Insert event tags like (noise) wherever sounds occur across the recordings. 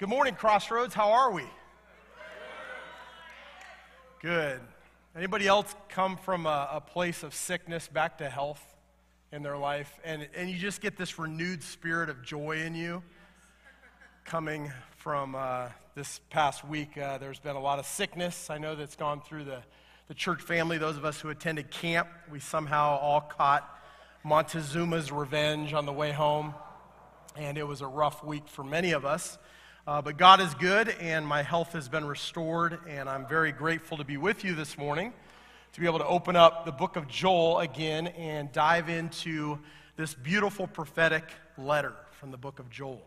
Good morning, Crossroads. How are we? Good. Anybody else come from a, a, place of sickness back to health in their life? And, and you just get this renewed spirit of joy in you coming from uh, this past week. Uh, there's been a lot of sickness. I know that's gone through the, the church family. Those of us who attended camp, we somehow all caught Montezuma's revenge on the way home. And it was a rough week for many of us. Uh, but God is good, and my health has been restored, and I'm very grateful to be with you this morning to be able to open up the book of Joel again and dive into this beautiful prophetic letter from the book of Joel.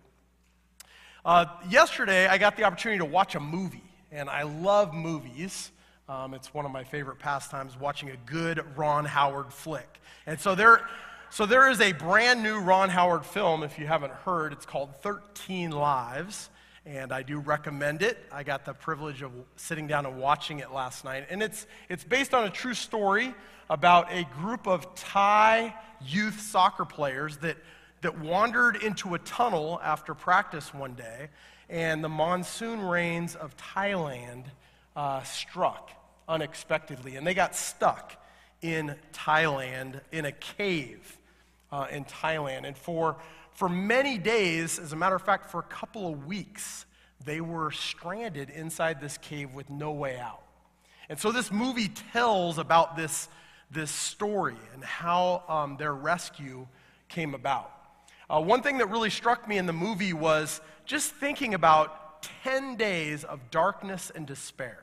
Uh, yesterday, I got the opportunity to watch a movie, and I love movies. Um, it's one of my favorite pastimes, watching a good Ron Howard flick. And so there, so there is a brand new Ron Howard film, if you haven't heard. It's called 13 Lives and I do recommend it. I got the privilege of sitting down and watching it last night. And it's, it's based on a true story about a group of Thai youth soccer players that, that wandered into a tunnel after practice one day, and the monsoon rains of Thailand uh, struck unexpectedly, and they got stuck in Thailand in a cave uh, in Thailand. And for for many days, as a matter of fact, for a couple of weeks, they were stranded inside this cave with no way out. And so this movie tells about this, this story and how um, their rescue came about. Uh, one thing that really struck me in the movie was just thinking about 10 days of darkness and despair.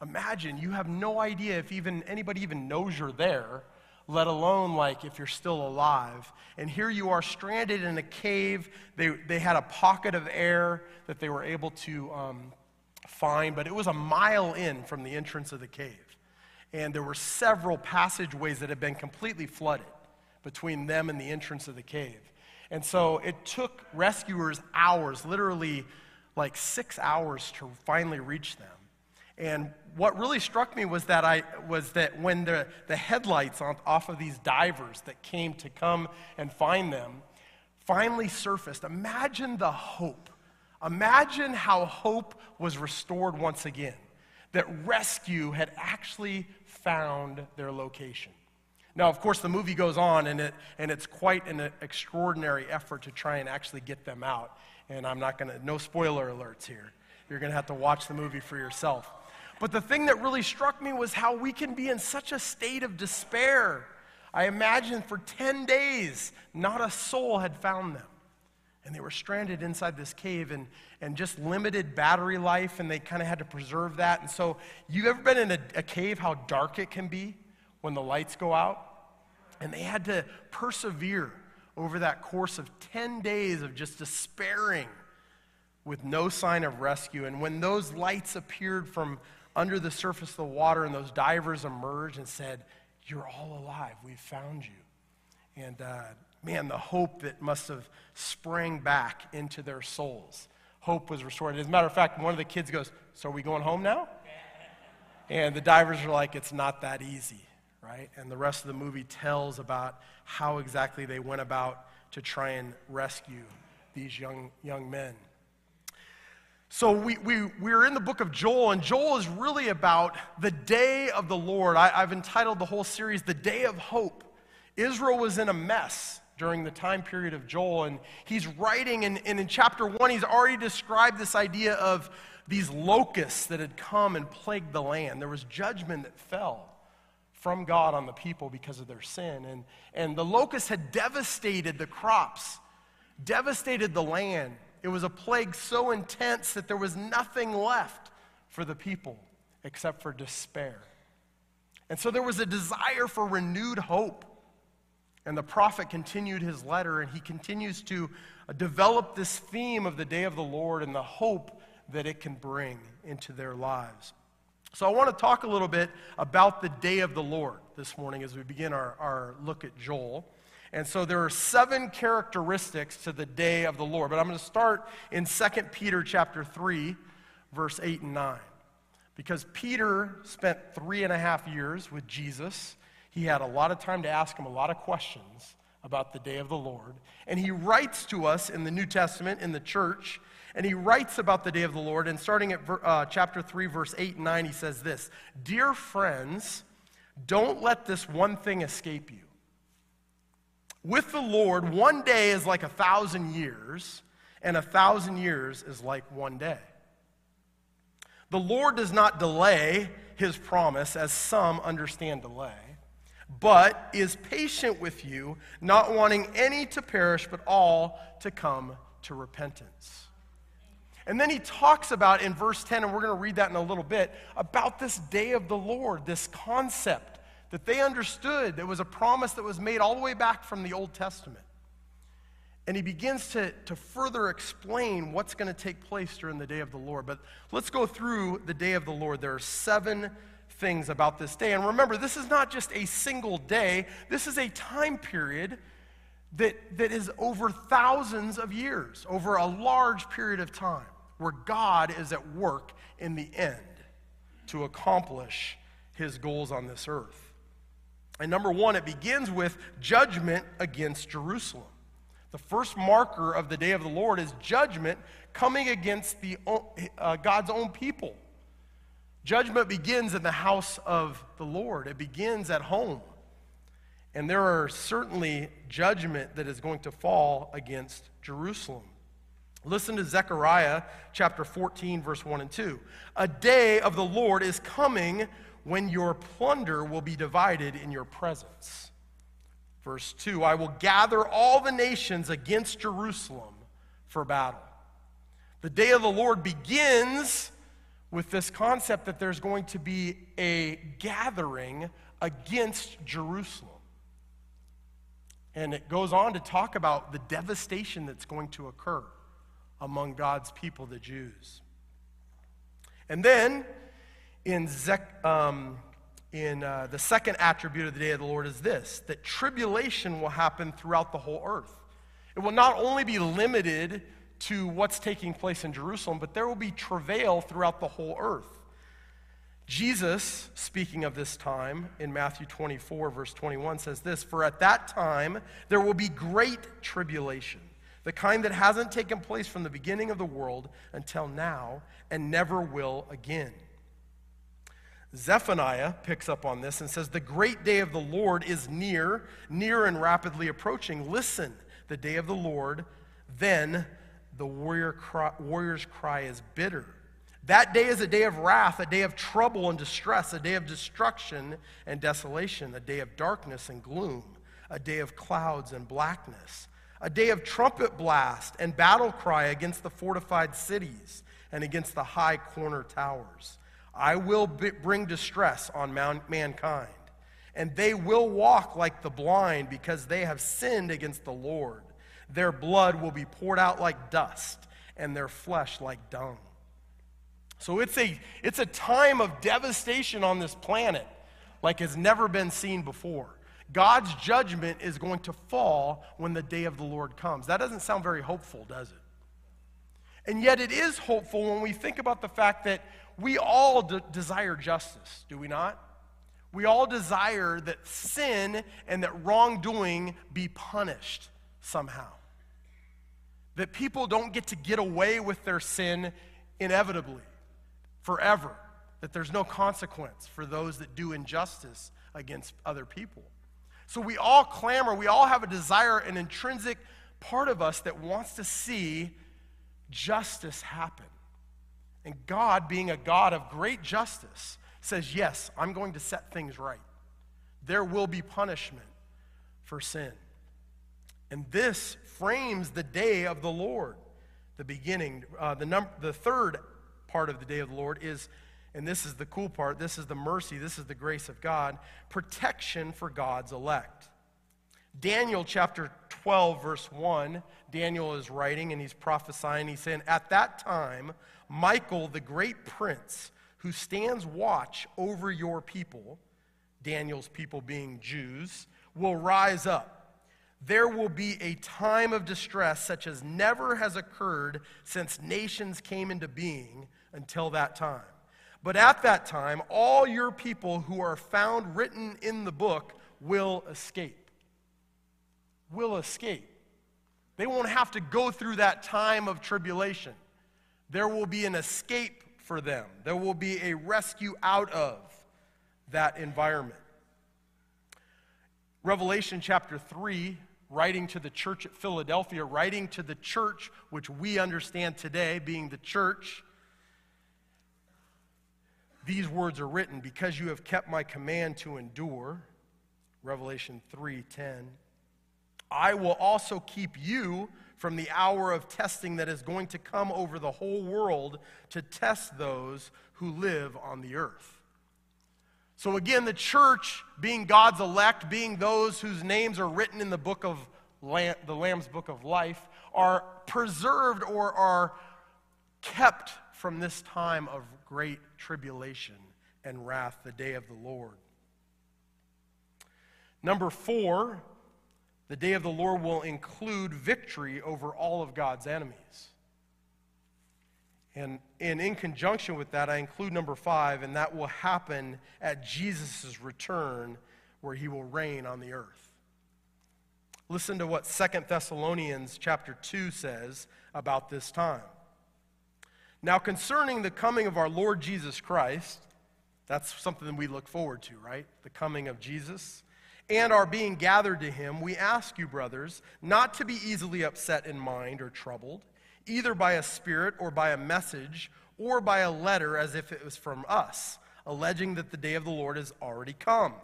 Imagine you have no idea if even anybody even knows you're there, let alone like if you're still alive. And here you are stranded in a cave. They, they had a pocket of air that they were able to um, find, but it was a mile in from the entrance of the cave. And there were several passageways that had been completely flooded between them and the entrance of the cave. And so it took rescuers hours, literally like six hours, to finally reach them. And what really struck me was that, I, was that when the, the headlights on, off of these divers that came to come and find them finally surfaced, imagine the hope. Imagine how hope was restored once again, that rescue had actually found their location. Now, of course, the movie goes on, and, it, and it's quite an extraordinary effort to try and actually get them out. And I'm not going to, no spoiler alerts here. You're going to have to watch the movie for yourself. But the thing that really struck me was how we can be in such a state of despair. I imagine for 10 days, not a soul had found them. And they were stranded inside this cave and, and just limited battery life, and they kind of had to preserve that. And so, you ever been in a, a cave, how dark it can be when the lights go out? And they had to persevere over that course of 10 days of just despairing with no sign of rescue. And when those lights appeared from under the surface of the water, and those divers emerged and said, You're all alive. We've found you. And uh, man, the hope that must have sprang back into their souls. Hope was restored. As a matter of fact, one of the kids goes, So are we going home now? And the divers are like, It's not that easy, right? And the rest of the movie tells about how exactly they went about to try and rescue these young, young men. So we, we, we're in the book of Joel, and Joel is really about the day of the Lord. I, I've entitled the whole series, The Day of Hope. Israel was in a mess during the time period of Joel, and he's writing, and, and in chapter one, he's already described this idea of these locusts that had come and plagued the land. There was judgment that fell from God on the people because of their sin. And, and the locusts had devastated the crops, devastated the land. It was a plague so intense that there was nothing left for the people except for despair. And so there was a desire for renewed hope. And the prophet continued his letter, and he continues to develop this theme of the day of the Lord and the hope that it can bring into their lives. So, I want to talk a little bit about the day of the Lord this morning as we begin our, our look at Joel. And so there are seven characteristics to the day of the Lord. But I'm going to start in 2 Peter chapter 3, verse 8 and 9. Because Peter spent three and a half years with Jesus. He had a lot of time to ask him a lot of questions about the day of the Lord. And he writes to us in the New Testament, in the church, And he writes about the day of the Lord. And starting at uh, chapter 3, verse 8 and 9, he says this Dear friends, don't let this one thing escape you. With the Lord, one day is like a thousand years, and a thousand years is like one day. The Lord does not delay his promise, as some understand delay, but is patient with you, not wanting any to perish, but all to come to repentance. And then he talks about in verse 10, and we're going to read that in a little bit, about this day of the Lord, this concept that they understood that was a promise that was made all the way back from the Old Testament. And he begins to, to further explain what's going to take place during the day of the Lord. But let's go through the day of the Lord. There are seven things about this day. And remember, this is not just a single day, this is a time period that, that is over thousands of years, over a large period of time, where God is at work in the end to accomplish his goals on this earth. And number one, it begins with judgment against Jerusalem. The first marker of the day of the Lord is judgment coming against the, uh, God's own people. Judgment begins in the house of the Lord, it begins at home. And there are certainly judgment that is going to fall against Jerusalem. Listen to Zechariah chapter 14, verse 1 and 2. A day of the Lord is coming when your plunder will be divided in your presence. Verse 2 I will gather all the nations against Jerusalem for battle. The day of the Lord begins with this concept that there's going to be a gathering against Jerusalem. And it goes on to talk about the devastation that's going to occur among God's people, the Jews. And then in, Zech, um, in uh, the second attribute of the day of the Lord is this that tribulation will happen throughout the whole earth. It will not only be limited to what's taking place in Jerusalem, but there will be travail throughout the whole earth. Jesus, speaking of this time in Matthew 24, verse 21, says this For at that time there will be great tribulation, the kind that hasn't taken place from the beginning of the world until now and never will again. Zephaniah picks up on this and says, The great day of the Lord is near, near and rapidly approaching. Listen, the day of the Lord, then the warrior cry, warrior's cry is bitter. That day is a day of wrath, a day of trouble and distress, a day of destruction and desolation, a day of darkness and gloom, a day of clouds and blackness, a day of trumpet blast and battle cry against the fortified cities and against the high corner towers I will bring distress on mankind, and they will walk like the blind because they have sinned against the Lord. Their blood will be poured out like dust, and their flesh like dung. So it's a, it's a time of devastation on this planet like has never been seen before. God's judgment is going to fall when the day of the Lord comes. That doesn't sound very hopeful, does it? And yet it is hopeful when we think about the fact that we all de- desire justice, do we not? We all desire that sin and that wrongdoing be punished somehow. That people don't get to get away with their sin inevitably, forever. That there's no consequence for those that do injustice against other people. So we all clamor, we all have a desire, an intrinsic part of us that wants to see justice happen. And God, being a God of great justice, says, Yes, I'm going to set things right. There will be punishment for sin. And this frames the day of the Lord. The beginning, uh, the, num- the third part of the day of the Lord is, and this is the cool part, this is the mercy, this is the grace of God, protection for God's elect. Daniel chapter 12, verse 1, Daniel is writing and he's prophesying. He's saying, At that time, Michael, the great prince, who stands watch over your people, Daniel's people being Jews, will rise up. There will be a time of distress such as never has occurred since nations came into being until that time. But at that time, all your people who are found written in the book will escape. Will escape. They won't have to go through that time of tribulation There will be an escape for them, there will be a rescue out of that environment. Revelation chapter 3, writing to the church at Philadelphia, writing to the church which we understand today being the church, these words are written because you have kept my command to endure. Revelation 3:10. I will also keep you from the hour of testing that is going to come over the whole world to test those who live on the earth. So, again, the church, being God's elect, being those whose names are written in the book of Lam- the Lamb's book of life, are preserved or are kept from this time of great tribulation and wrath, the day of the Lord. Number four, the day of the Lord will include victory over all of God's enemies. And, and in conjunction with that, I include number five, and that will happen at Jesus' return, where he will reign on the earth. Listen to what Second Thessalonians chapter 2 says about this time. Now, concerning the coming of our Lord Jesus Christ, that's something that we look forward to, right? The coming of Jesus. And are being gathered to him, we ask you, brothers, not to be easily upset in mind or troubled, either by a spirit or by a message or by a letter as if it was from us, alleging that the day of the Lord has already come.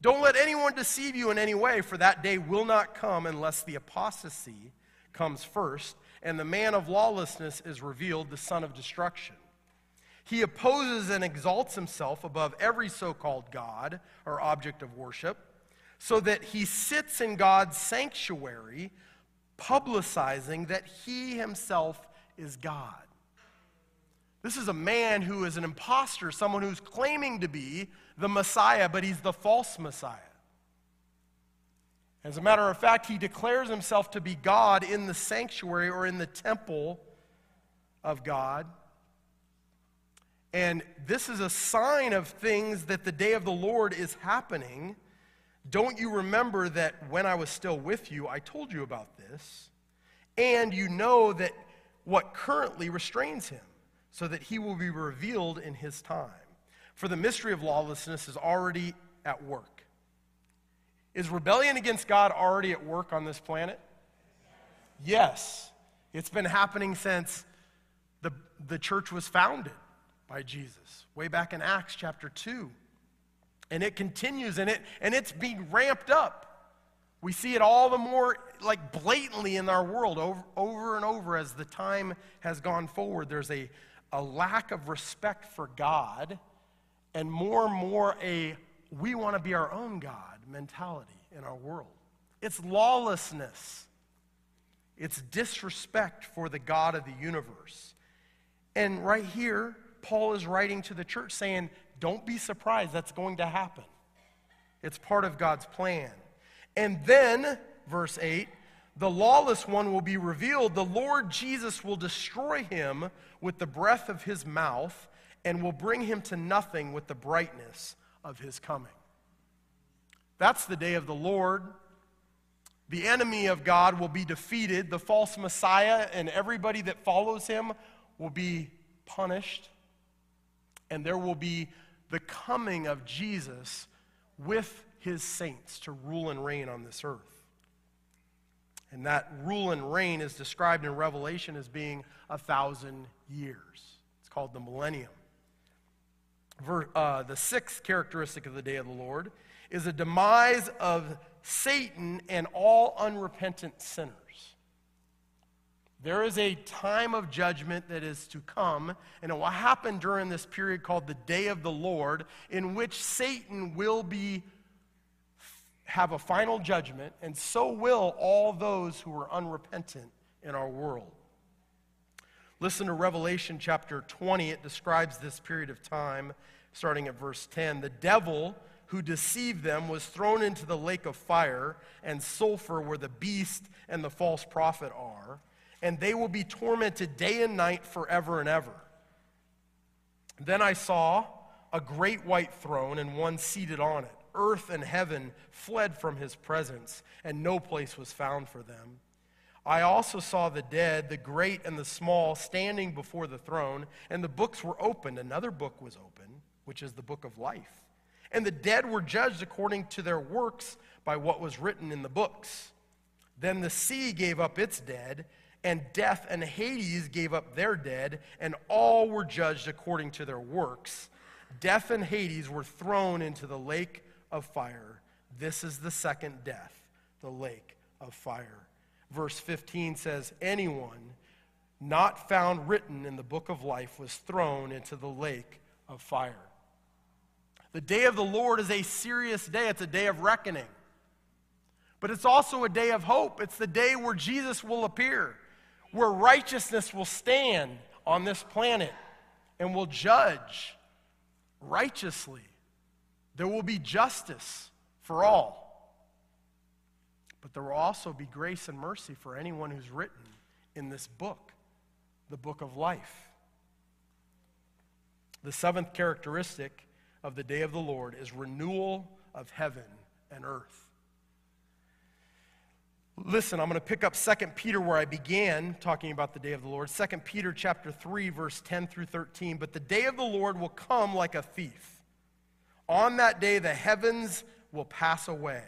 Don't let anyone deceive you in any way, for that day will not come unless the apostasy comes first and the man of lawlessness is revealed, the son of destruction. He opposes and exalts himself above every so called God or object of worship, so that he sits in God's sanctuary, publicizing that he himself is God. This is a man who is an impostor, someone who's claiming to be the Messiah, but he's the false Messiah. As a matter of fact, he declares himself to be God in the sanctuary or in the temple of God. And this is a sign of things that the day of the Lord is happening. Don't you remember that when I was still with you, I told you about this? And you know that what currently restrains him, so that he will be revealed in his time. For the mystery of lawlessness is already at work. Is rebellion against God already at work on this planet? Yes. It's been happening since the, the church was founded by Jesus, way back in Acts chapter 2. And it continues and, it, and it's being ramped up. We see it all the more like blatantly in our world over, over and over as the time has gone forward. There's a, a lack of respect for God and more and more a we want to be our own God mentality in our world. It's lawlessness, it's disrespect for the God of the universe. And right here, Paul is writing to the church saying, Don't be surprised, that's going to happen. It's part of God's plan. And then, verse 8, the lawless one will be revealed. The Lord Jesus will destroy him with the breath of his mouth and will bring him to nothing with the brightness of his coming. That's the day of the Lord. The enemy of God will be defeated. The false Messiah and everybody that follows him will be punished. And there will be the coming of Jesus with his saints to rule and reign on this earth. And that rule and reign is described in Revelation as being a thousand years. It's called the millennium. Ver, uh, the sixth characteristic of the day of the Lord is a demise of Satan and all unrepentant sinners. There is a time of judgment that is to come, and it will happen during this period called the day of the Lord, in which Satan will be have a final judgment, and so will all those who are unrepentant in our world. Listen to Revelation chapter 20. It describes this period of time, starting at verse 10. The devil who deceived them was thrown into the lake of fire and sulfur where the beast and the false prophet are, and they will be tormented day and night forever and ever. Then I saw a great white throne and one seated on it. Earth and heaven fled from his presence, and no place was found for them. I also saw the dead, the great and the small, standing before the throne, and the books were opened. Another book was opened, which is the book of life. And the dead were judged according to their works by what was written in the books. Then the sea gave up its dead, and death and Hades gave up their dead, and all were judged according to their works. Death and Hades were thrown into the lake of fire. This is the second death, the lake of fire. Verse 15 says, Anyone not found written in the book of life was thrown into the lake of fire. The day of the Lord is a serious day, it's a day of reckoning. But it's also a day of hope. It's the day where Jesus will appear, where righteousness will stand on this planet and will judge righteously. There will be justice for all. But there will also be grace and mercy for anyone who's written in this book, the book of life. The seventh characteristic of the day of the Lord is renewal of heaven and earth. Listen, I'm going to pick up 2 Peter where I began talking about the day of the Lord. 2 Peter chapter 3 verse 10 through 13, but the day of the Lord will come like a thief. On that day the heavens will pass away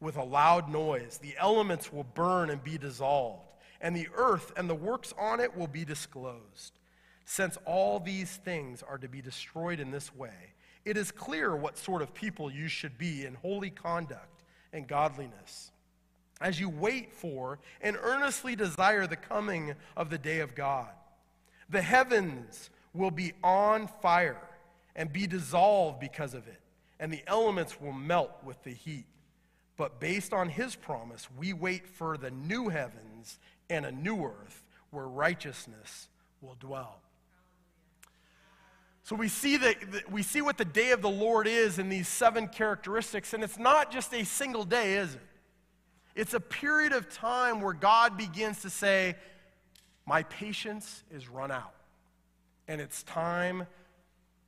with a loud noise. The elements will burn and be dissolved, and the earth and the works on it will be disclosed. Since all these things are to be destroyed in this way, it is clear what sort of people you should be in holy conduct and godliness as you wait for and earnestly desire the coming of the day of God. The heavens will be on fire and be dissolved because of it, and the elements will melt with the heat. But based on his promise, we wait for the new heavens and a new earth where righteousness will dwell. So we see that we see what the day of the Lord is in these seven characteristics, and it's not just a single day, is it? It's a period of time where God begins to say, My patience is run out. And it's time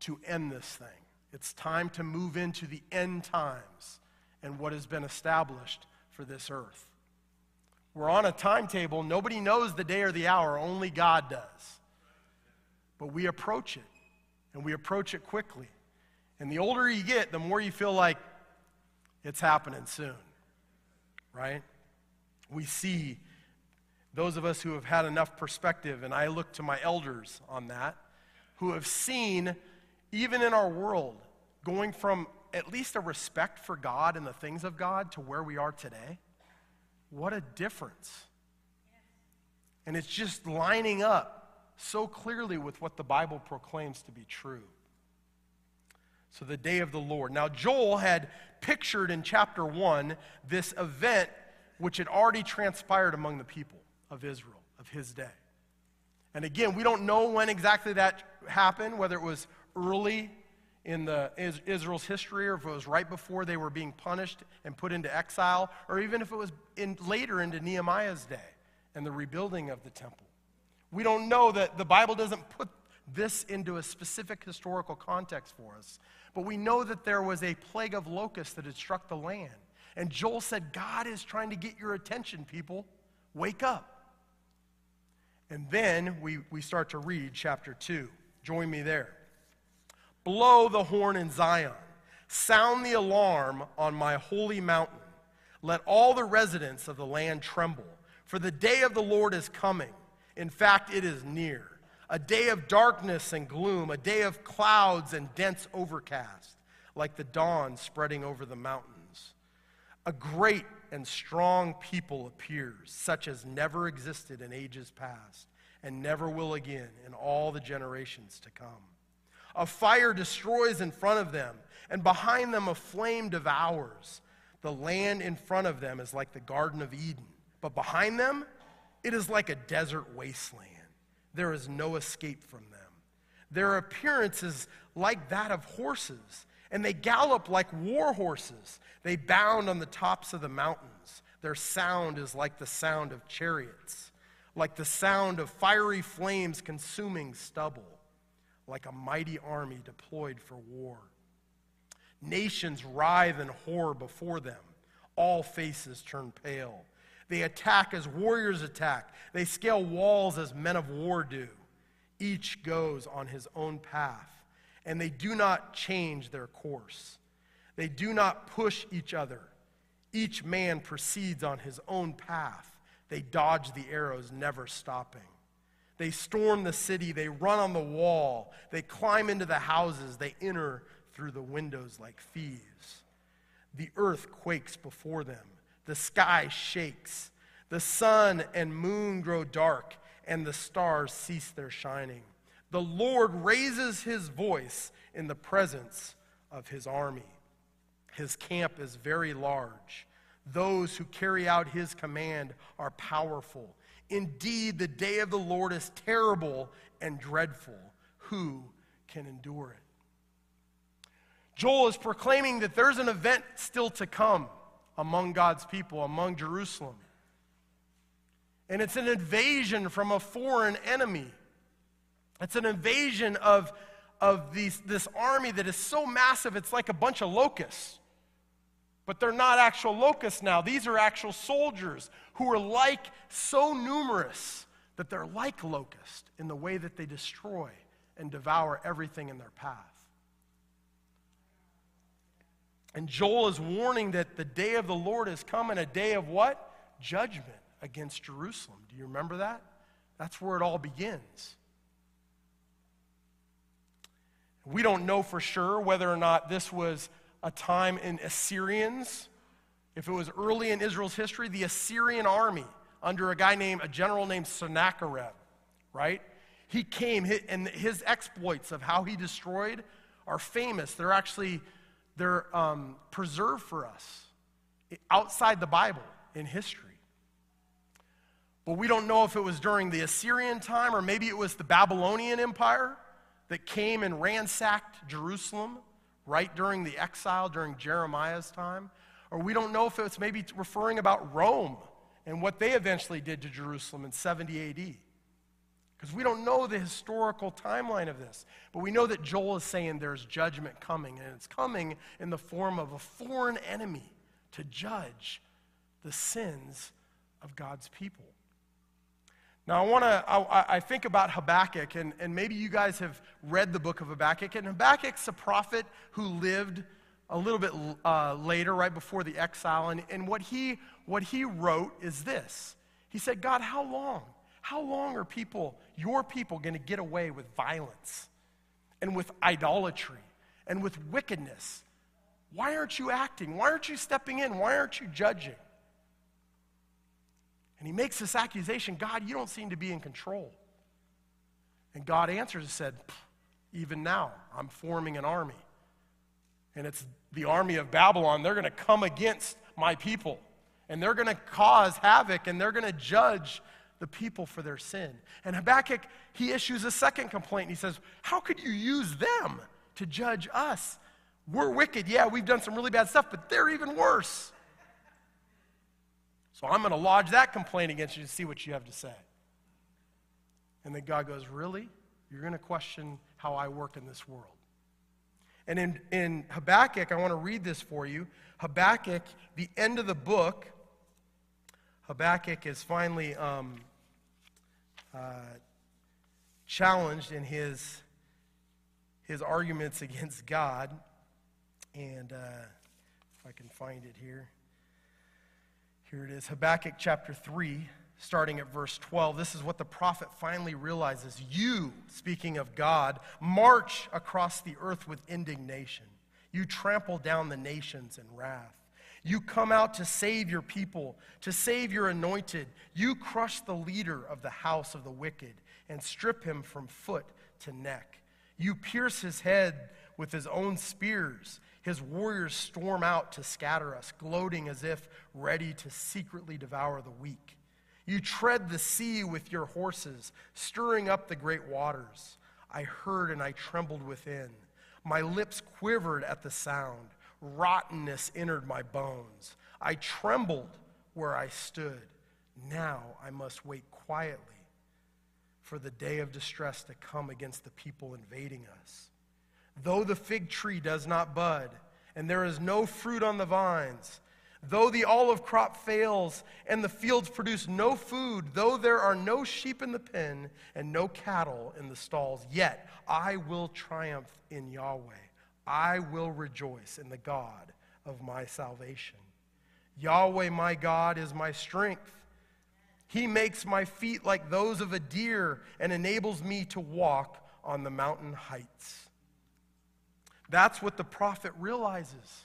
to end this thing. It's time to move into the end times and what has been established for this earth. We're on a timetable. Nobody knows the day or the hour, only God does. But we approach it, and we approach it quickly. And the older you get, the more you feel like it's happening soon right? We see those of us who have had enough perspective, and I look to my elders on that, who have seen, even in our world, going from at least a respect for God and the things of God to where we are today. What a difference. And it's just lining up so clearly with what the Bible proclaims to be true. So, the day of the Lord. Now, Joel had pictured in chapter 1 this event which had already transpired among the people of Israel of his day. And again, we don't know when exactly that happened, whether it was early in the, Israel's history or if it was right before they were being punished and put into exile, or even if it was in, later into Nehemiah's day and the rebuilding of the temple. We don't know that the Bible doesn't put this into a specific historical context for us. But we know that there was a plague of locusts that had struck the land. And Joel said, God is trying to get your attention, people. Wake up. And then we, we start to read chapter 2. Join me there. Blow the horn in Zion, sound the alarm on my holy mountain. Let all the residents of the land tremble, for the day of the Lord is coming. In fact, it is near a day of darkness and gloom, a day of clouds and dense overcast, like the dawn spreading over the mountains. A great and strong people appears, such as never existed in ages past and never will again in all the generations to come. A fire destroys in front of them, and behind them a flame devours. The land in front of them is like the Garden of Eden, but behind them it is like a desert wasteland there is no escape from them. Their appearance is like that of horses, and they gallop like war horses. They bound on the tops of the mountains. Their sound is like the sound of chariots, like the sound of fiery flames consuming stubble, like a mighty army deployed for war. Nations writhe in horror before them. All faces turn pale. They attack as warriors attack. They scale walls as men of war do. Each goes on his own path, and they do not change their course. They do not push each other. Each man proceeds on his own path. They dodge the arrows, never stopping. They storm the city. They run on the wall. They climb into the houses. They enter through the windows like thieves. The earth quakes before them. The sky shakes. The sun and moon grow dark, and the stars cease their shining. The Lord raises his voice in the presence of his army. His camp is very large. Those who carry out his command are powerful. Indeed, the day of the Lord is terrible and dreadful. Who can endure it? Joel is proclaiming that there's an event still to come among God's people, among Jerusalem. And it's an invasion from a foreign enemy. It's an invasion of, of these, this army that is so massive, it's like a bunch of locusts. But they're not actual locusts now. These are actual soldiers who are like so numerous that they're like locusts in the way that they destroy and devour everything in their path. And Joel is warning that the day of the Lord is coming, a day of what? Judgment against Jerusalem. Do you remember that? That's where it all begins. We don't know for sure whether or not this was a time in Assyrians. If it was early in Israel's history, the Assyrian army under a guy named, a general named Sennacherib, right? He came, and his exploits of how he destroyed are famous. They're actually, they're um, preserved for us outside the Bible in history. But we don't know if it was during the Assyrian time or maybe it was the Babylonian Empire that came and ransacked Jerusalem right during the exile during Jeremiah's time. Or we don't know if it's maybe referring about Rome and what they eventually did to Jerusalem in 70 AD. Because we don't know the historical timeline of this. But we know that Joel is saying there's judgment coming, and it's coming in the form of a foreign enemy to judge the sins of God's people. Now, I want to, I, I, think about Habakkuk, and, and maybe you guys have read the book of Habakkuk. And Habakkuk's a prophet who lived a little bit uh, later, right before the exile. And, and what, he, what he wrote is this He said, God, how long? How long are people, your people, going to get away with violence and with idolatry and with wickedness? Why aren't you acting? Why aren't you stepping in? Why aren't you judging? And he makes this accusation God, you don't seem to be in control. And God answers and said, Even now, I'm forming an army. And it's the army of Babylon. They're going to come against my people. And they're going to cause havoc and they're going to judge the people for their sin. And Habakkuk, he issues a second complaint. He says, How could you use them to judge us? We're wicked. Yeah, we've done some really bad stuff, but they're even worse. So I'm going to lodge that complaint against you to see what you have to say. And then God goes, Really? You're going to question how I work in this world. And in, in Habakkuk, I want to read this for you. Habakkuk, the end of the book, Habakkuk is finally um, uh, challenged in his, his arguments (laughs) against God. And uh, if I can find it here. Here it is Habakkuk chapter 3, starting at verse 12. This is what the prophet finally realizes. You, speaking of God, march across the earth with indignation. You trample down the nations in wrath. You come out to save your people, to save your anointed. You crush the leader of the house of the wicked and strip him from foot to neck. You pierce his head with his own spears his warriors storm out to scatter us, gloating as if ready to secretly devour the weak. You tread the sea with your horses, stirring up the great waters. I heard and I trembled within. My lips quivered at the sound. Rottenness entered my bones. I trembled where I stood. Now I must wait quietly for the day of distress to come against the people invading us. Though the fig tree does not bud, and there is no fruit on the vines, Though the olive crop fails and the fields produce no food, though there are no sheep in the pen and no cattle in the stalls, yet I will triumph in Yahweh. I will rejoice in the God of my salvation. Yahweh, my God, is my strength. He makes my feet like those of a deer and enables me to walk on the mountain heights. That's what the prophet realizes.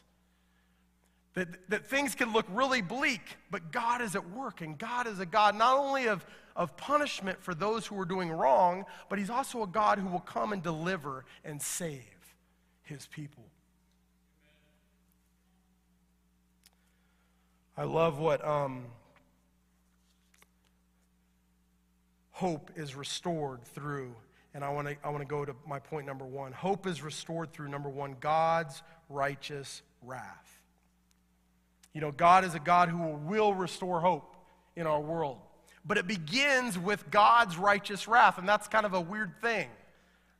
That, that things can look really bleak, but God is at work, and God is a God not only of, of punishment for those who are doing wrong, but He's also a God who will come and deliver and save His people. I love what um, hope is restored through. And I want to I want to go to my point number one. Hope is restored through number one, God's righteous wrath. You know, God is a God who will restore hope in our world. But it begins with God's righteous wrath. And that's kind of a weird thing,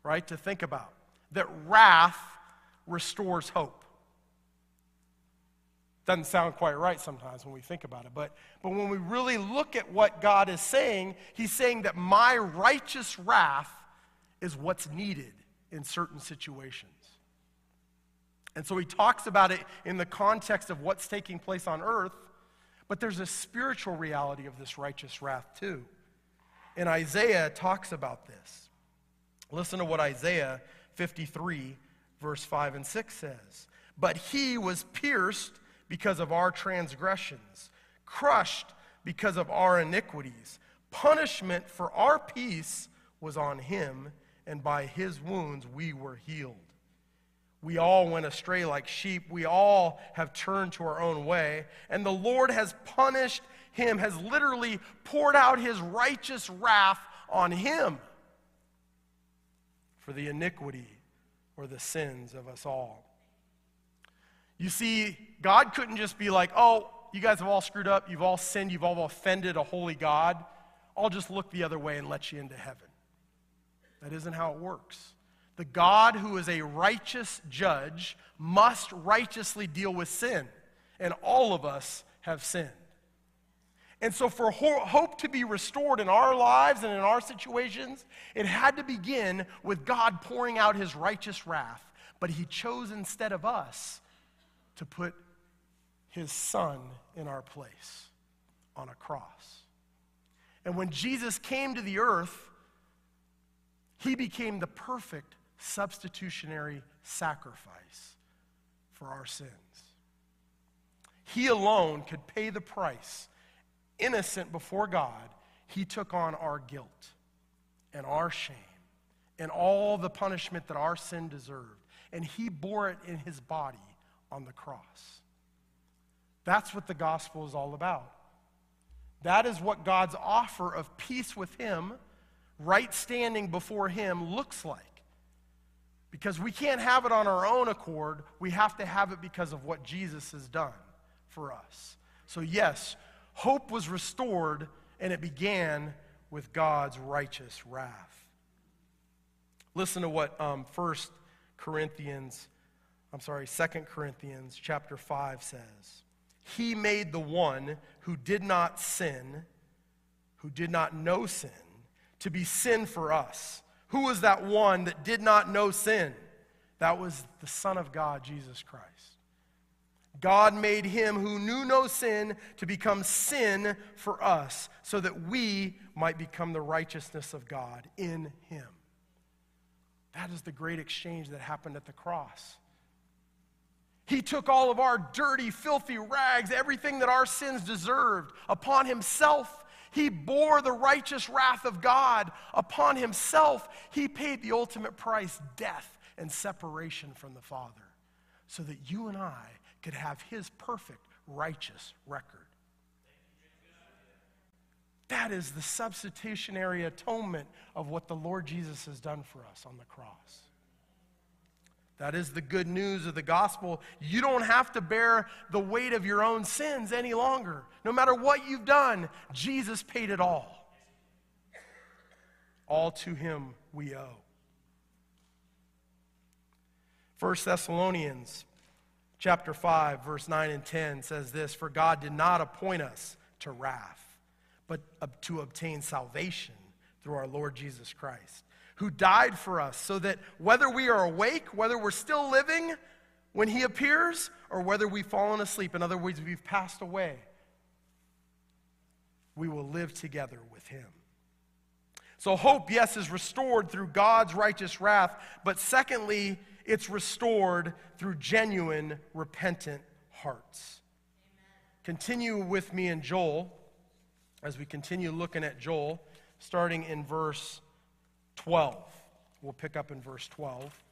right, to think about. That wrath restores hope. Doesn't sound quite right sometimes when we think about it. But, but when we really look at what God is saying, He's saying that my righteous wrath is what's needed in certain situations. And so he talks about it in the context of what's taking place on earth, but there's a spiritual reality of this righteous wrath too. And Isaiah talks about this. Listen to what Isaiah 53, verse 5 and 6 says. But he was pierced because of our transgressions, crushed because of our iniquities. Punishment for our peace was on him, and by his wounds we were healed. We all went astray like sheep. We all have turned to our own way. And the Lord has punished him, has literally poured out his righteous wrath on him for the iniquity or the sins of us all. You see, God couldn't just be like, oh, you guys have all screwed up. You've all sinned. You've all offended a holy God. I'll just look the other way and let you into heaven. That isn't how it works. The God who is a righteous judge must righteously deal with sin. And all of us have sinned. And so, for hope to be restored in our lives and in our situations, it had to begin with God pouring out his righteous wrath. But he chose instead of us to put his son in our place on a cross. And when Jesus came to the earth, he became the perfect substitutionary sacrifice for our sins. He alone could pay the price. Innocent before God, he took on our guilt and our shame and all the punishment that our sin deserved. And he bore it in his body on the cross. That's what the gospel is all about. That is what God's offer of peace with him, right standing before him, looks like. Because we can't have it on our own accord. We have to have it because of what Jesus has done for us. So, yes, hope was restored, and it began with God's righteous wrath. Listen to what um, 1 Corinthians, I'm sorry, 2 Corinthians chapter 5 says. He made the one who did not sin, who did not know sin, to be sin for us who was that one that did not know sin? That was the Son of God, Jesus Christ. God made him who knew no sin to become sin for us, so that we might become the righteousness of God in him. That is the great exchange that happened at the cross. He took all of our dirty, filthy rags, everything that our sins deserved, upon himself he bore the righteous wrath of God upon himself. He paid the ultimate price death and separation from the Father so that you and I could have his perfect righteous record. That is the substitutionary atonement of what the Lord Jesus has done for us on the cross. That is the good news of the gospel. You don't have to bear the weight of your own sins any longer. No matter what you've done, Jesus paid it all. All to him we owe. 1 Thessalonians chapter 5, verse 9 and 10 says this For God did not appoint us to wrath, but to obtain salvation through our Lord Jesus Christ, who died for us, so that whether we are awake, whether we're still living when he appears, or whether we've fallen asleep, in other words, we've passed away, we will live together with him. So, hope, yes, is restored through God's righteous wrath, but secondly, it's restored through genuine, repentant hearts. Amen. Continue with me in Joel as we continue looking at Joel, starting in verse 12. We'll pick up in verse 12.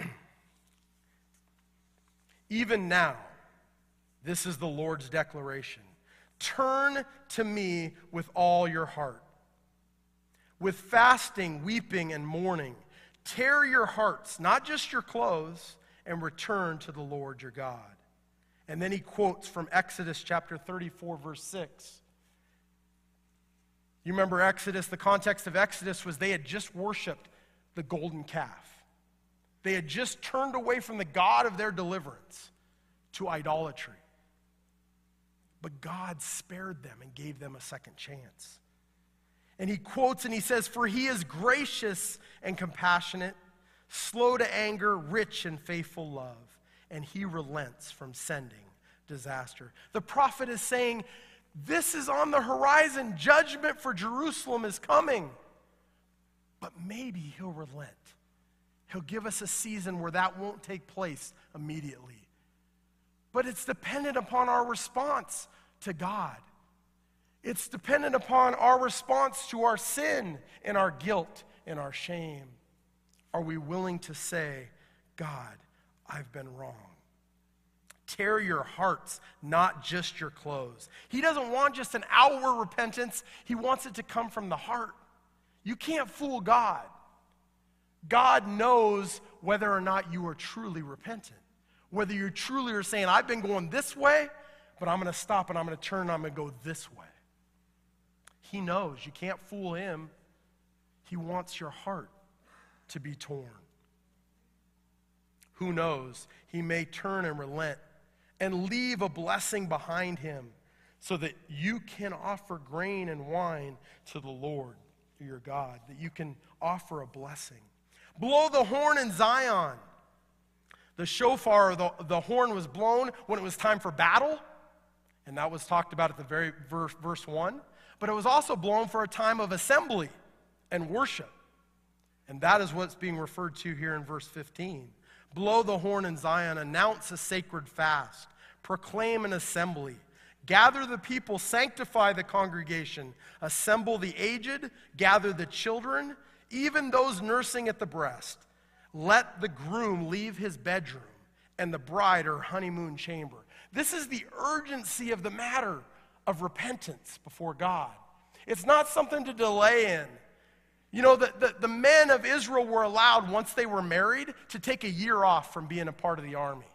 (clears throat) Even now, this is the Lord's declaration turn to me with all your heart with fasting, weeping, and mourning. Tear your hearts, not just your clothes, and return to the Lord your God. And then he quotes from Exodus chapter 34, verse 6. You remember Exodus? The context of Exodus was they had just worshiped the golden calf. They had just turned away from the God of their deliverance to idolatry. But God spared them and gave them a second chance. And he quotes and he says, For he is gracious and compassionate, slow to anger, rich in faithful love, and he relents from sending disaster. The prophet is saying, This is on the horizon. Judgment for Jerusalem is coming. But maybe he'll relent. He'll give us a season where that won't take place immediately. But it's dependent upon our response to God. It's dependent upon our response to our sin and our guilt and our shame. Are we willing to say, God, I've been wrong? Tear your hearts, not just your clothes. He doesn't want just an outward repentance, He wants it to come from the heart. You can't fool God. God knows whether or not you are truly repentant. Whether you truly are saying, I've been going this way, but I'm going to stop and I'm going to turn and I'm going to go this way. He knows. You can't fool him. He wants your heart to be torn. Who knows? He may turn and relent and leave a blessing behind him so that you can offer grain and wine to the Lord, your God, that you can offer a blessing. Blow the horn in Zion. The shofar, the, the horn was blown when it was time for battle, and that was talked about at the very verse, verse 1 but it was also blown for a time of assembly and worship. And that is what's being referred to here in verse 15. Blow the horn in Zion, announce a sacred fast, proclaim an assembly. Gather the people, sanctify the congregation, assemble the aged, gather the children, even those nursing at the breast. Let the groom leave his bedroom and the bride her honeymoon chamber. This is the urgency of the matter of repentance before God. It's not something to delay in. You know, the, the, the, men of Israel were allowed, once they were married, to take a year off from being a part of the army.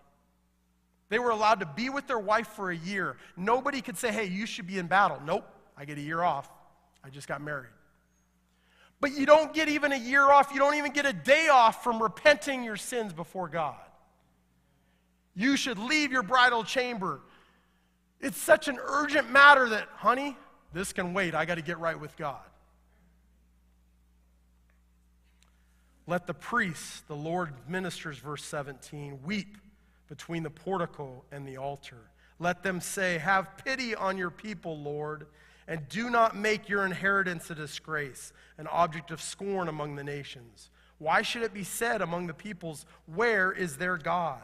They were allowed to be with their wife for a year. Nobody could say, hey, you should be in battle. Nope, I get a year off. I just got married. But you don't get even a year off. You don't even get a day off from repenting your sins before God. You should leave your bridal chamber it's such an urgent matter that, honey, this can wait. I got to get right with God. Let the priests, the Lord ministers, verse 17, weep between the portico and the altar. Let them say, Have pity on your people, Lord, and do not make your inheritance a disgrace, an object of scorn among the nations. Why should it be said among the peoples, Where is their God?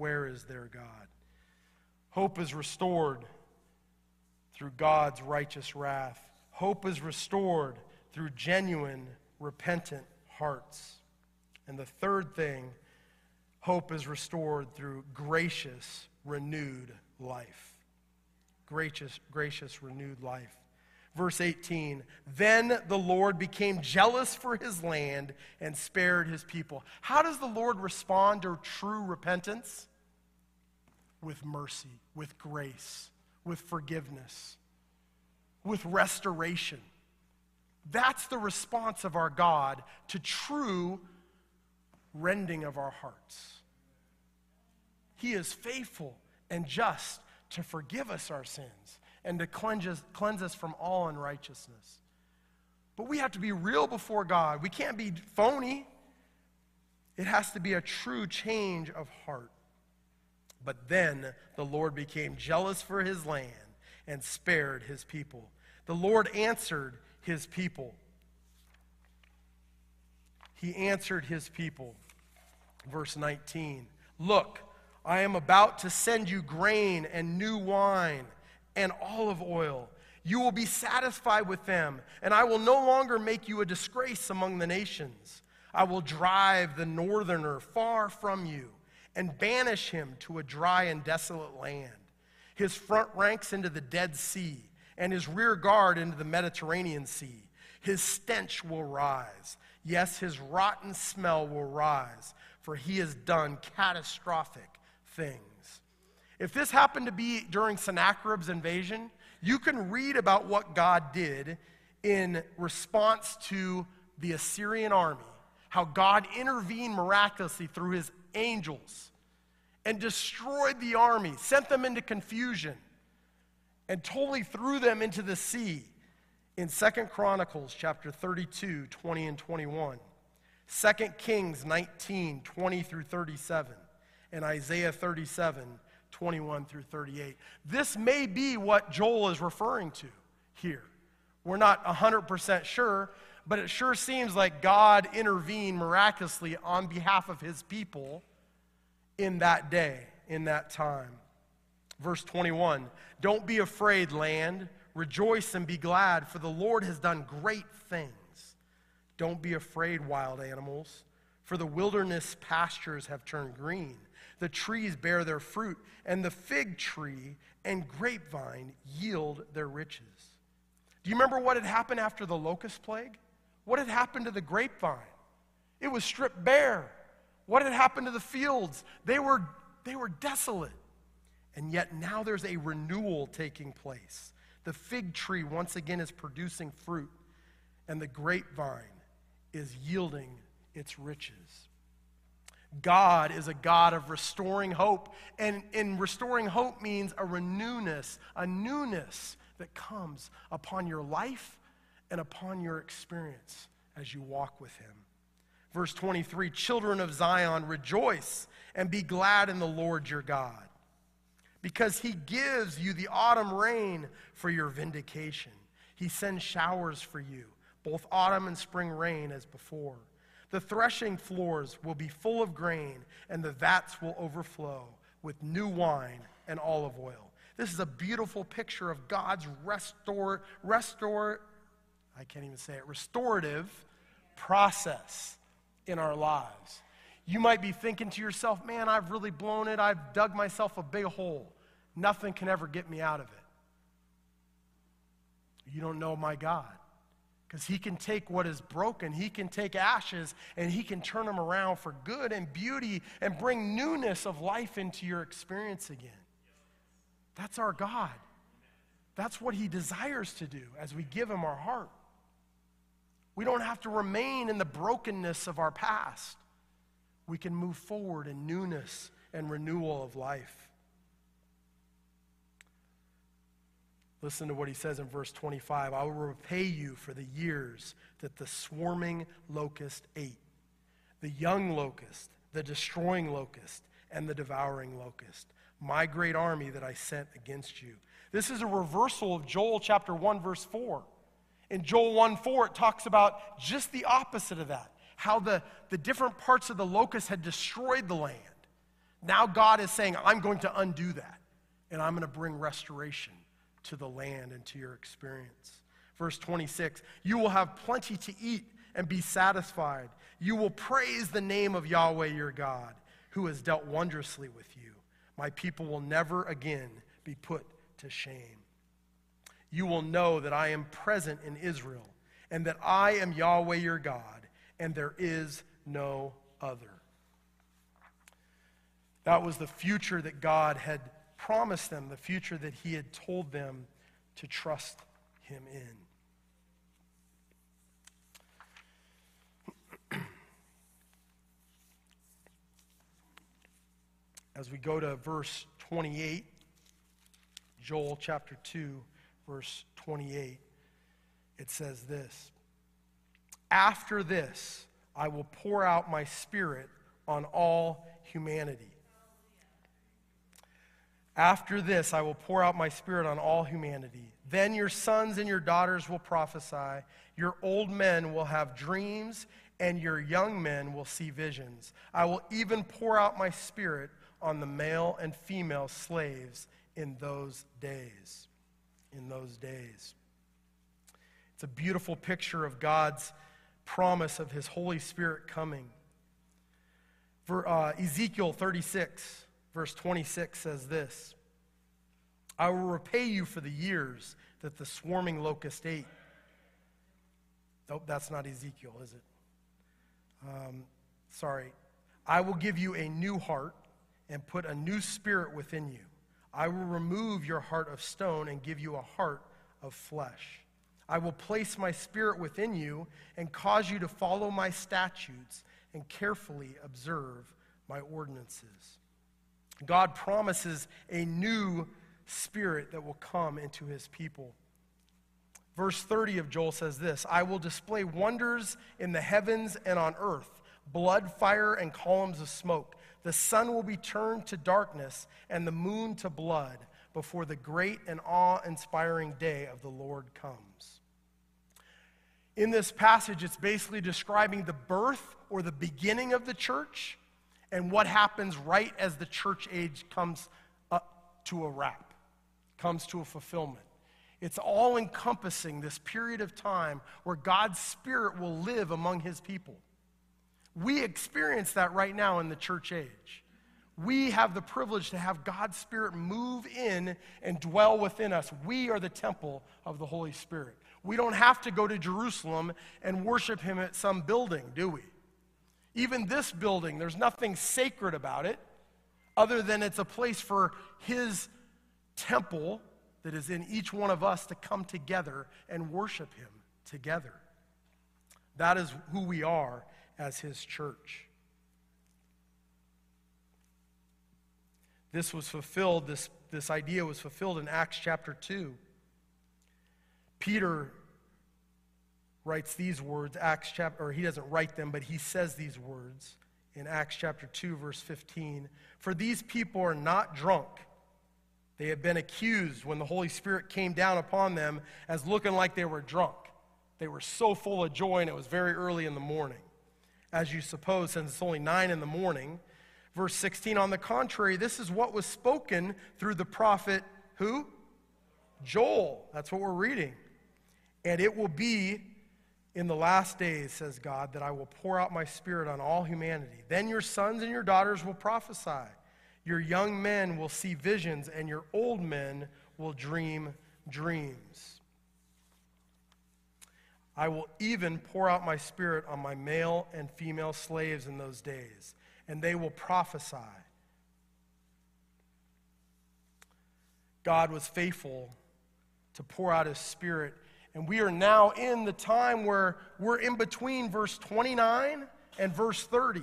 Where is their God? Hope is restored through God's righteous wrath. Hope is restored through genuine, repentant hearts. And the third thing, hope is restored through gracious, renewed life. Gracious, gracious, renewed life. Verse 18 Then the Lord became jealous for his land and spared his people. How does the Lord respond to true repentance? With mercy, with grace, with forgiveness, with restoration. That's the response of our God to true rending of our hearts. He is faithful and just to forgive us our sins and to cleanse us, cleanse us from all unrighteousness. But we have to be real before God. We can't be phony. It has to be a true change of heart. But then the Lord became jealous for his land and spared his people. The Lord answered his people. He answered his people. Verse 19 Look, I am about to send you grain and new wine and olive oil. You will be satisfied with them, and I will no longer make you a disgrace among the nations. I will drive the northerner far from you and banish him to a dry and desolate land, his front ranks into the Dead Sea, and his rear guard into the Mediterranean Sea. His stench will rise. Yes, his rotten smell will rise, for he has done catastrophic things. If this happened to be during Sennacherib's invasion, you can read about what God did in response to the Assyrian army, how God intervened miraculously through his angels and destroyed the army, sent them into confusion, and totally threw them into the sea in Second Chronicles chapter 32, 20 and 21. 2 Kings 19, 20 through 37 and Isaiah 37, 21 through 38. This may be what Joel is referring to here. We're not 100% sure, but it sure seems like God intervened miraculously on behalf of his people in that day, in that time. Verse 21 Don't be afraid, land. Rejoice and be glad, for the Lord has done great things. Don't be afraid, wild animals, for the wilderness pastures have turned green the trees bear their fruit, and the fig tree and grapevine yield their riches. Do you remember what had happened after the locust plague? What had happened to the grapevine? It was stripped bare. What had happened to the fields? They were, they were desolate. And yet now there's a renewal taking place. The fig tree once again is producing fruit, and the grapevine is yielding its riches. God is a God of restoring hope. And in restoring hope means a renewness, a newness that comes upon your life and upon your experience as you walk with Him. Verse 23 Children of Zion, rejoice and be glad in the Lord your God, because He gives you the autumn rain for your vindication. He sends showers for you, both autumn and spring rain as before. The threshing floors will be full of grain, and the vats will overflow with new wine and olive oil. This is a beautiful picture of God's restore, restore, I can't even say it, restorative process in our lives. You might be thinking to yourself, man, I've really blown it. I've dug myself a big hole. Nothing can ever get me out of it. You don't know my God. Because he can take what is broken, he can take ashes, and he can turn them around for good and beauty and bring newness of life into your experience again. That's our God. That's what he desires to do as we give him our heart. We don't have to remain in the brokenness of our past. We can move forward in newness and renewal of life. Listen to what he says in verse 25 I will repay you for the years that the swarming locust ate, the young locust, the destroying locust, and the devouring locust, my great army that I sent against you. This is a reversal of Joel chapter 1, verse 4. In Joel 1 4, it talks about just the opposite of that how the, the different parts of the locust had destroyed the land. Now God is saying, I'm going to undo that, and I'm going to bring restoration to the land and to your experience. Verse 26 You will have plenty to eat and be satisfied. You will praise the name of Yahweh your God, who has dealt wondrously with you. My people will never again be put to shame you will know that I am present in Israel, and that I am Yahweh your God, and there is no other. That was the future that God had promised them, the future that He had told them to trust Him in. (clears throat) As we go to verse 28, Joel chapter 2 verse 28, it says this After this, I will pour out my spirit on all humanity. After this, I will pour out my spirit on all humanity. Then your sons and your daughters will prophesy, your old men will have dreams, and your young men will see visions. I will even pour out my spirit on the male and female slaves in those days. In those days. It's a beautiful picture of God's promise of his Holy Spirit coming. For, uh, Ezekiel 36, verse 26 says this I will repay you for the years that the swarming locust ate. Nope, that's not Ezekiel, is it? Um, sorry. I will give you a new heart and put a new spirit within you. I will remove your heart of stone and give you a heart of flesh. I will place my spirit within you and cause you to follow my statutes and carefully observe my ordinances. God promises a new spirit that will come into his people. Verse 30 of Joel says this I will display wonders in the heavens and on earth blood, fire, and columns of smoke. The sun will be turned to darkness and the moon to blood before the great and awe inspiring day of the Lord comes. In this passage, it's basically describing the birth or the beginning of the church and what happens right as the church age comes up to a wrap, comes to a fulfillment. It's all encompassing this period of time where God's Spirit will live among His people. We experience that right now in the church age. We have the privilege to have God's Spirit move in and dwell within us. We are the temple of the Holy Spirit. We don't have to go to Jerusalem and worship Him at some building, do we? Even this building, there's nothing sacred about it other than it's a place for His temple that is in each one of us to come together and worship Him together. That is who we are as His church. This was fulfilled, this, this idea was fulfilled in Acts chapter 2. Peter writes these words, Acts chapter, or he doesn't write them, but he says these words in Acts chapter 2, verse 15. For these people are not drunk. They had been accused when the Holy Spirit came down upon them as looking like they were drunk. They were so full of joy, and it was very early in the morning. As you suppose, since it's only nine in the morning. Verse 16, on the contrary, this is what was spoken through the prophet who? Joel. That's what we're reading. And it will be in the last days, says God, that I will pour out my spirit on all humanity. Then your sons and your daughters will prophesy. Your young men will see visions, and your old men will dream dreams. I will even pour out my spirit on my male and female slaves in those days, and they will prophesy. God was faithful to pour out his spirit and we are now in the time where we're in between verse 29 and verse 30.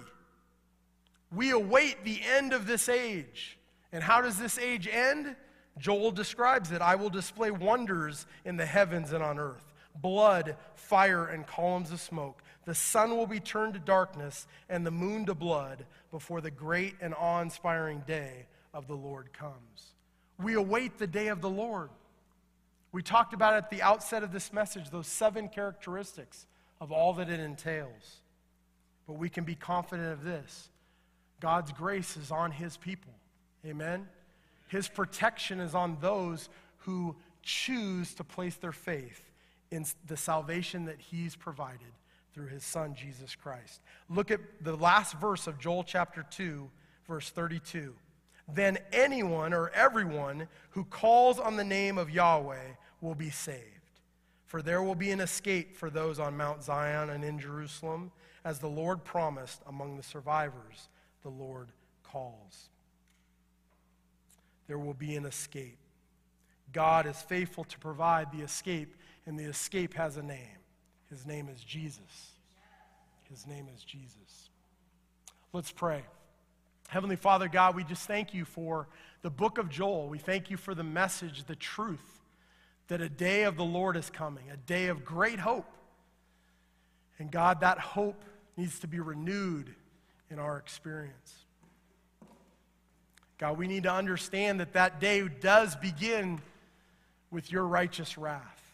We await the end of this age. And how does this age end? Joel describes it I will display wonders in the heavens and on earth blood, fire, and columns of smoke. The sun will be turned to darkness and the moon to blood before the great and awe inspiring day of the Lord comes. We await the day of the Lord. We talked about at the outset of this message those seven characteristics of all that it entails. But we can be confident of this God's grace is on his people. Amen? His protection is on those who choose to place their faith in the salvation that he's provided through his son, Jesus Christ. Look at the last verse of Joel chapter 2, verse 32 then anyone or everyone who calls on the name of Yahweh will be saved. For there will be an escape for those on Mount Zion and in Jerusalem, as the Lord promised among the survivors, the Lord calls. There will be an escape. God is faithful to provide the escape, and the escape has a name. His name is Jesus. His name is Jesus. Let's pray. Heavenly Father, God, we just thank you for the book of Joel. We thank you for the message, the truth that a day of the Lord is coming, a day of great hope. And God, that hope needs to be renewed in our experience. God, we need to understand that that day does begin with your righteous wrath.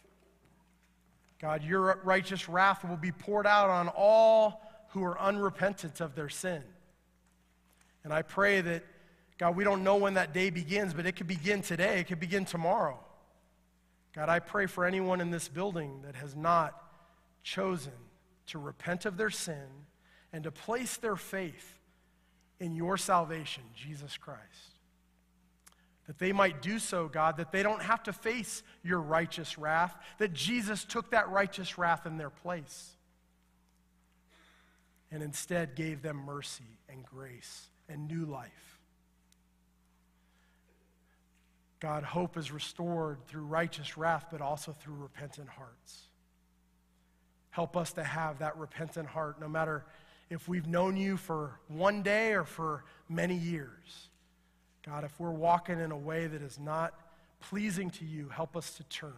God, your righteous wrath will be poured out on all who are unrepentant of their sin. And I pray that, God, we don't know when that day begins, but it could begin today, it could begin tomorrow. God, I pray for anyone in this building that has not chosen to repent of their sin and to place their faith in your salvation, Jesus Christ. That they might do so, God, that they don't have to face your righteous wrath, that Jesus took that righteous wrath in their place and instead gave them mercy and grace and new life. God, hope is restored through righteous wrath, but also through repentant hearts. Help us to have that repentant heart, no matter if we've known you for one day or for many years. God, if we're walking in a way that is not pleasing to you, help us to turn,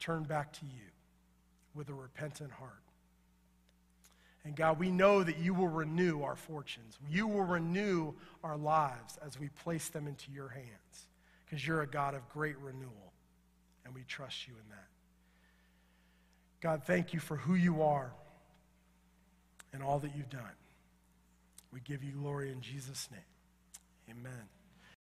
turn back to you with a repentant heart. And God, we know that you will renew our fortunes. You will renew our lives as we place them into your hands because you're a God of great renewal, and we trust you in that. God, thank you for who you are and all that you've done. We give you glory in Jesus' name. Amen.